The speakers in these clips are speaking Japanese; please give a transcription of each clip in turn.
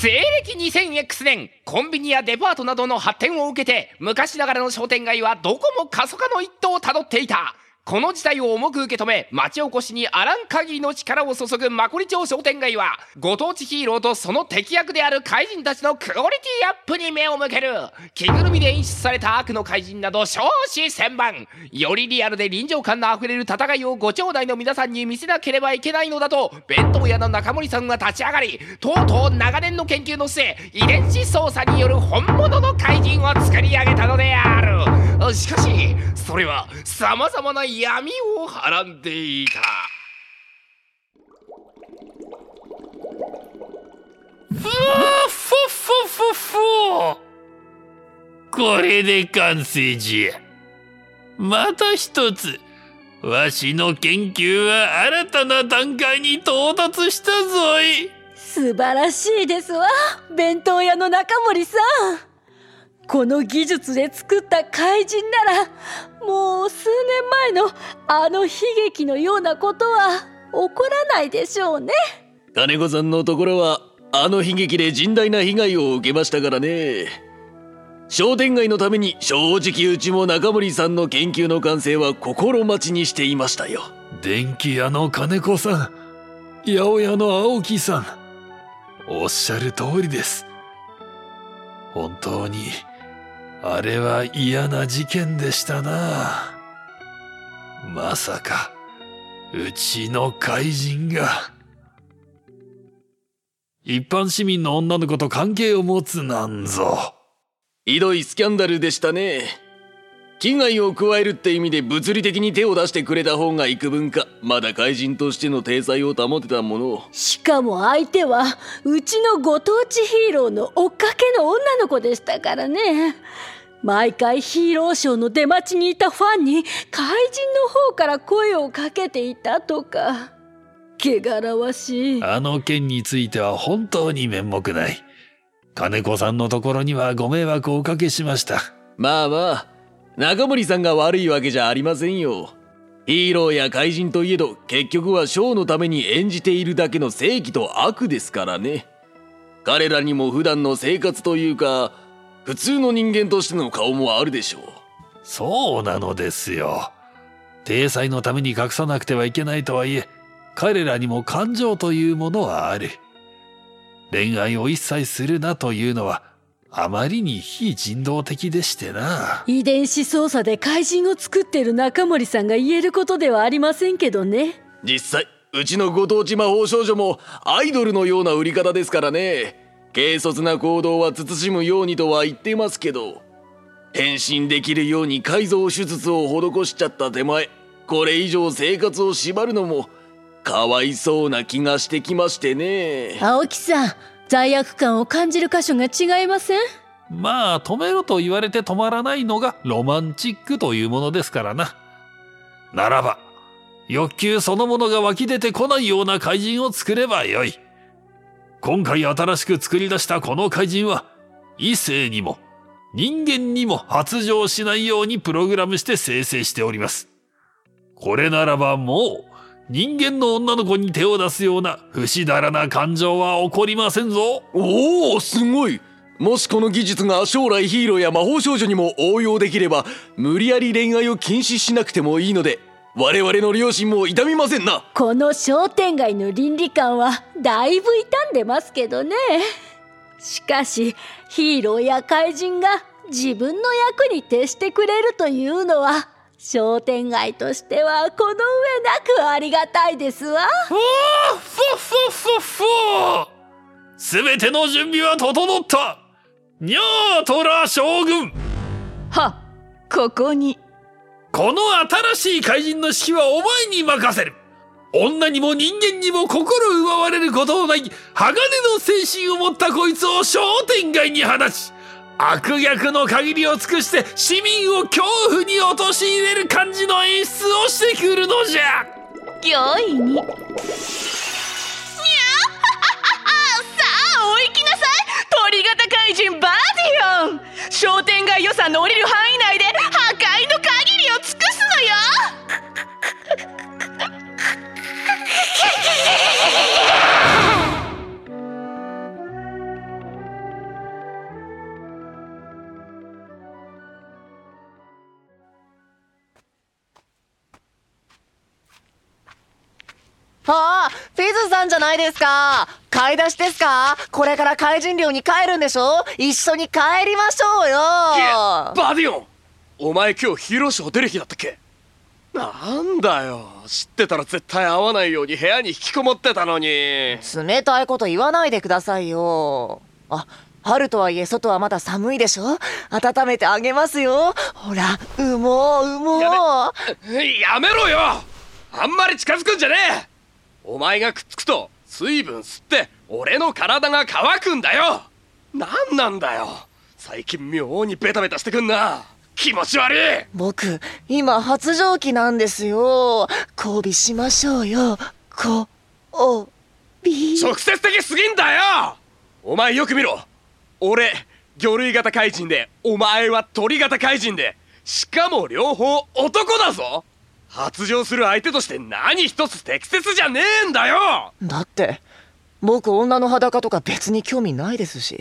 西暦 2000X 年コンビニやデパートなどの発展を受けて昔ながらの商店街はどこも過疎化の一途をたどっていた。この事態を重く受け止め町おこしにあらん限りの力を注ぐマコリ町商店街はご当地ヒーローとその敵役である怪人たちのクオリティアップに目を向ける着ぐるみで演出された悪の怪人など少子千万よりリアルで臨場感のあふれる戦いをご兄弟の皆さんに見せなければいけないのだと弁当屋の中森さんが立ち上がりとうとう長年の研究の末遺伝子操作による本物の怪人を作り上げたのである。しかしそれはさまざまな闇をはらんでいた。ふふふふふ。これで完成じゃ。また一つわしの研究は新たな段階に到達したぞい。素晴らしいですわ弁当屋の中森さんこの技術で作った怪人ならもう数年前のあの悲劇のようなことは起こらないでしょうね。金子さんのところはあの悲劇で甚大な被害を受けましたからね。商店街のために正直うちも中森さんの研究の完成は心待ちにしていましたよ。電気屋の金子さん八百屋の青木さん。おっしゃる通りです。本当にあれは嫌な事件でしたな。まさか、うちの怪人が。一般市民の女の子と関係を持つなんぞ。ひどいスキャンダルでしたね。危害を加えるって意味で物理的に手を出してくれた方が幾分かまだ怪人としての体裁を保てたものしかも相手はうちのご当地ヒーローの追っかけの女の子でしたからね。毎回ヒーローショーの出待ちにいたファンに怪人の方から声をかけていたとか。汚らわしい。あの件については本当に面目ない。金子さんのところにはご迷惑をおかけしました。まあまあ中森さんが悪いわけじゃありませんよ。ヒーローや怪人といえど結局はショーのために演じているだけの正義と悪ですからね。彼らにも普段の生活というか普通の人間としての顔もあるでしょう。そうなのですよ。体裁のために隠さなくてはいけないとはいえ彼らにも感情というものはある。恋愛を一切するなというのはあまりに非人道的でしてな。遺伝子操作で怪人を作ってる中森さんが言えることではありませんけどね。実際うちのご当地魔法少女もアイドルのような売り方ですからね。軽率な行動は慎むようにとは言ってますけど。変身できるように改造手術を施しちゃった手前これ以上生活を縛るのもかわいそうな気がしてきましてね。青木さん罪悪感を感じる箇所が違いません？まあ止めろと言われて止まらないのがロマンチックというものですからな。ならば欲求そのものが湧き出てこないような怪人を作ればよい。今回新しく作り出したこの怪人は、異性にも人間にも発情しないようにプログラムして生成しております。これならばもう、人間の女の子に手を出すような不死だらな感情は起こりませんぞ。おお、すごい。もしこの技術が将来ヒーローや魔法少女にも応用できれば、無理やり恋愛を禁止しなくてもいいので、我々の両親も痛みませんな。この商店街の倫理観はだいぶ傷んでますけどね。しかしヒーローや怪人が自分の役に徹してくれるというのは商店街としてはこの上なくありがたいですわ。ふふふふふすべての準備は整った。にゃートラ将軍。はここに。この新しい怪人の指揮はお前に任せる。女にも人間にも心奪われることのない鋼の精神を持ったこいつを商店街に放ち悪逆の限りを尽くして市民を恐怖に陥れる感じの演出をしてくるのじゃ。行為に。にゃさあお行きなさい。鳥型怪人バーディオン。商店街予算の降りる範囲内でズさんじゃないですか。買い出しですか？これから怪人寮に帰るんでしょ？一緒に帰りましょうよ。バディオンお前今日ヒーローショー出る日だったっけ？なんだよ知ってたら絶対会わないように部屋に引きこもってたのに冷たいこと言わないでくださいよ。あ、春とはいえ外はまだ寒いでしょ？温めてあげますよ。ほら、うもう、うもう。やめろよあんまり近づくんじゃねえお前がくっつくと水分吸って俺の体が乾くんだよ。なんなんだよ。最近妙にベタベタしてくんな。気持ち悪い。僕、今発情期なんですよ。交尾しましょうよ。こ、お、び。直接的すぎんだよ。お前よく見ろ。俺魚類型怪人でお前は鳥型怪人でしかも両方男だぞ発情する相手として何一つ適切じゃねえんだよだって、僕女の裸とか別に興味ないですし。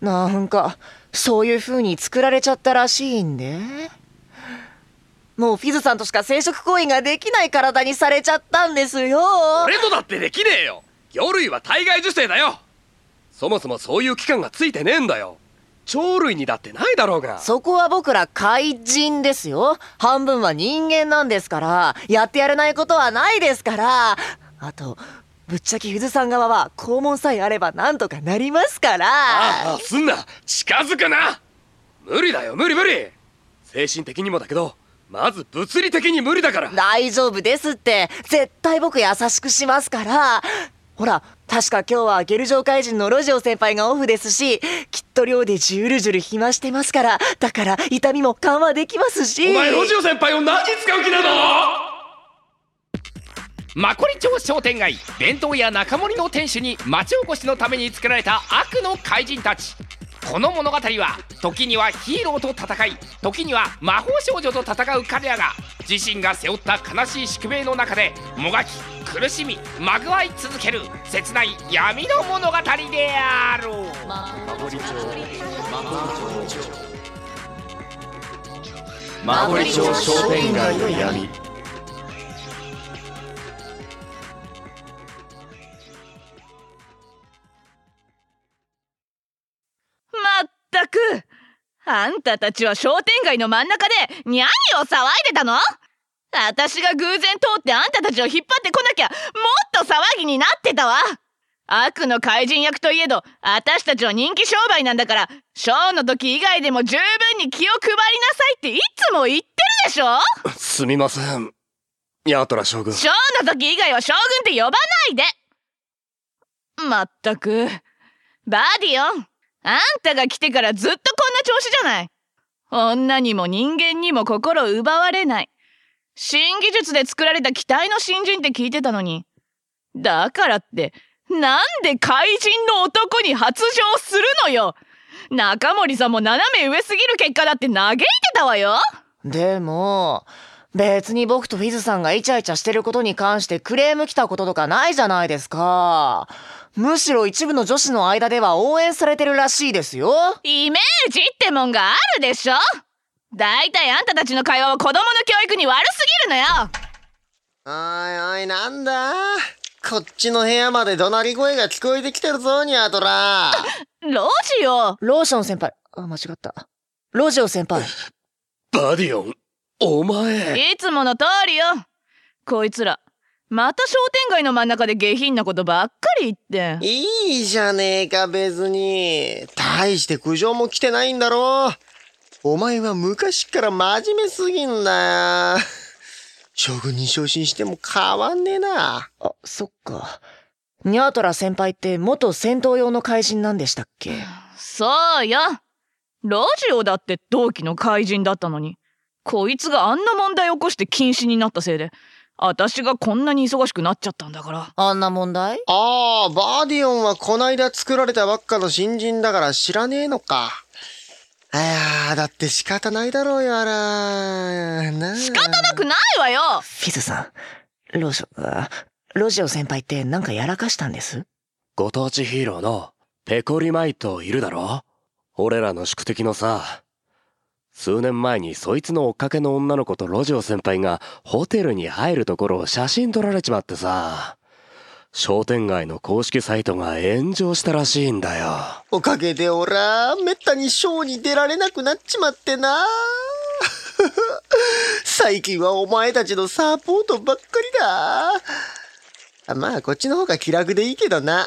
なんか、そういう風に作られちゃったらしいんで。もうフィズさんとしか生殖行為ができない体にされちゃったんですよ。俺とだってできねえよ魚類は体外受精だよそもそもそういう器官がついてねえんだよ鳥類にだってないだろうが。そこは僕ら怪人ですよ。半分は人間なんですから、やってやれないことはないですから。あと、ぶっちゃけフィズさん側は肛門さえあればなんとかなりますから。ああすんな。近づくな。無理だよ無理無理。精神的にもだけどまず物理的に無理だから。大丈夫ですって。絶対僕優しくしますからほら確か今日はゲル状怪人のロジオ先輩がオフですしきっと寮でジュルジュル暇してますからだから痛みも緩和できますし。お前ロジオ先輩を何に使う気なの？マコリ町商店街弁当屋中森の店主に町おこしのために作られた悪の怪人たち。この物語は時にはヒーローと戦い時には魔法少女と戦う彼らが自身が背負った悲しい宿命の中でもがき苦しみまぐわい続ける切ない闇の物語である。マモリ町商店街の闇あんたたちは商店街の真ん中で何を騒いでたの？私が偶然通ってあんたたちを引っ張ってこなきゃもっと騒ぎになってたわ。悪の怪人役といえど私たちは人気商売なんだからショーの時以外でも十分に気を配りなさいっていつも言ってるでしょ？すみません。ヤトラ将軍。ショーの時以外は将軍って呼ばないで。まったく。バディオンあんたが来てからずっとこんな調子じゃない。女にも人間にも心奪われない。新技術で作られた機体の新人って聞いてたのに。だからってなんで怪人の男に発情するのよ。中森さんも斜め上すぎる結果だって嘆いてたわよ。でも別に僕とフィズさんがイチャイチャしてることに関してクレーム来たこととかないじゃないですか。むしろ一部の女子の間では応援されてるらしいですよ。イメージってもんがあるでしょ。だいたいあんたたちの会話は子供の教育に悪すぎるのよ。おいおいなんだ？こっちの部屋まで怒鳴り声が聞こえてきてるぞニャトラ。ロジオ。ローション先輩。あ間違った。ロジオ先輩。バディオンお前。いつもの通りよ。こいつらまた商店街の真ん中で下品なことばっかり言って。いいじゃねえか別に。大して苦情も来てないんだろ。お前は昔から真面目すぎんだよ。将軍に昇進しても変わんねえな。あそっか。ニャートラ先輩って元戦闘用の怪人なんでしたっけ？そうよ。ロジオだって同期の怪人だったのに。こいつがあんな問題起こして禁止になったせいで私がこんなに忙しくなっちゃったんだから。あんな問題？ああバーディオンはこないだ作られたばっかの新人だから知らねえのか。いやーだって仕方ないだろうよあら仕方なくないわよ。フィズさんロジオあロジオ先輩ってなんかやらかしたんです？ご当地ヒーローのペコリマイトいるだろ？俺らの宿敵のさ数年前にそいつの追っかけの女の子と路地先輩がホテルに入るところを写真撮られちまってさ。商店街の公式サイトが炎上したらしいんだよ。おかげで俺はめったにショーに出られなくなっちまってな。最近はお前たちのサポートばっかりだ。まあこっちの方が気楽でいいけどな。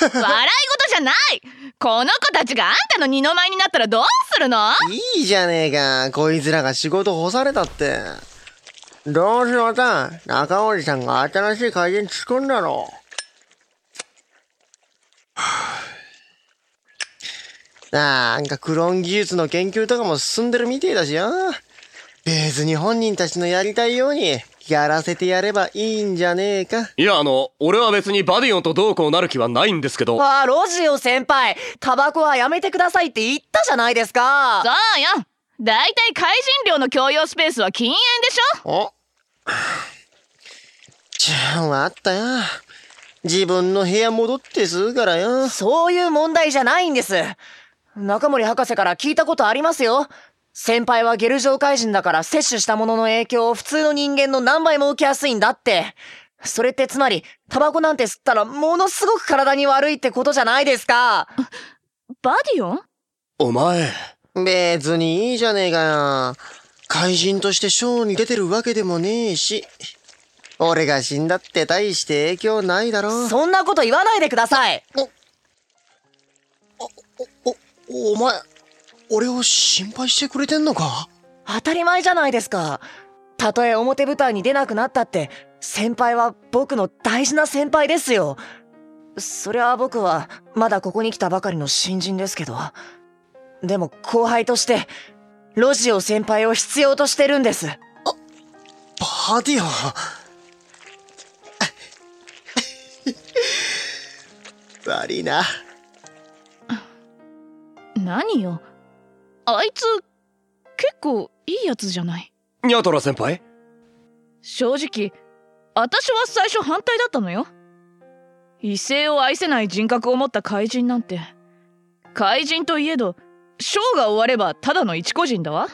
笑い事じゃない。この子たちがあんたの二の舞になったらどうするの？いいじゃねえか。こいつらが仕事干されたって。どうせまた中森さんが新しい会社に突っ込んだろ。うなんかクローン技術の研究とかも進んでるみてえだしよ。別に本人たちのやりたいようにやらせてやればいいんじゃねえか。いやあの俺は別にバディオンとどうこうなる気はないんですけど。ああロジオ先輩タバコはやめてくださいって言ったじゃないですか。そうよ。だいたい怪人寮の共用スペースは禁煙でしょ。お。じゃああったよ。自分の部屋戻ってすぐからよ。そういう問題じゃないんです。中森博士から聞いたことありますよ先輩はゲル状怪人だから摂取したものの影響を普通の人間の何倍も受けやすいんだって。それってつまり、タバコなんて吸ったらものすごく体に悪いってことじゃないですか。バディオン？お前別にいいじゃねえかよ怪人としてショーに出てるわけでもねえし俺が死んだって大して影響ないだろそんなこと言わないでください。おお前俺を心配してくれてんのか？当たり前じゃないですか。たとえ表舞台に出なくなったって、先輩は僕の大事な先輩ですよ。そりゃあ僕はまだここに来たばかりの新人ですけど。でも後輩として、ロジオ先輩を必要としてるんです。バディオン悪いな何よあいつ結構いいやつじゃない？ニャトラ先輩？正直私は最初反対だったのよ。異性を愛せない人格を持った怪人なんて。怪人といえどショーが終わればただの一個人だわ。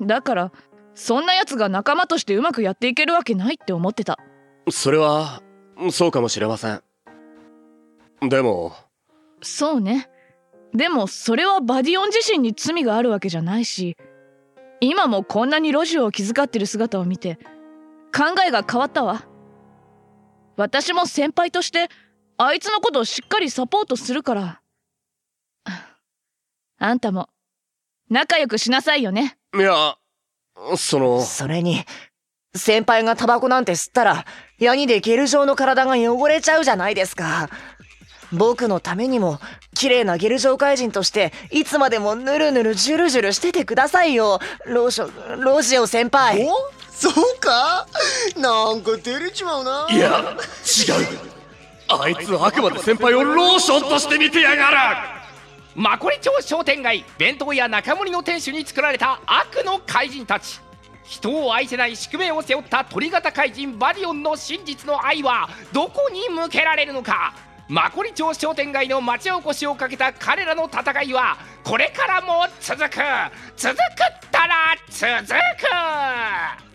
だからそんな奴が仲間としてうまくやっていけるわけないって思ってた。それはそうかもしれません。でもそうねでもそれはバディオン自身に罪があるわけじゃないし今もこんなに路地を気遣ってる姿を見て考えが変わったわ。私も先輩としてあいつのことをしっかりサポートするから。あんたも仲良くしなさいよね。いやその。それに、先輩がタバコなんて吸ったら、ヤニでゲル状の体が汚れちゃうじゃないですか。僕のためにも、綺麗なゲル状怪人として、いつまでもぬるぬるジュルジュルしててくださいよ。ローショ、ロジオ先輩。お？そうか？なんか照れちまうな。いや違う。あいつはあくまで先輩をローションとして見てやがる。マコリ町商店街弁当屋中森の店主に作られた悪の怪人たち。人を愛せない宿命を背負った鳥型怪人バディオンの真実の愛はどこに向けられるのか？マコリ町商店街の町おこしをかけた彼らの戦いはこれからも続く。続くったら続く。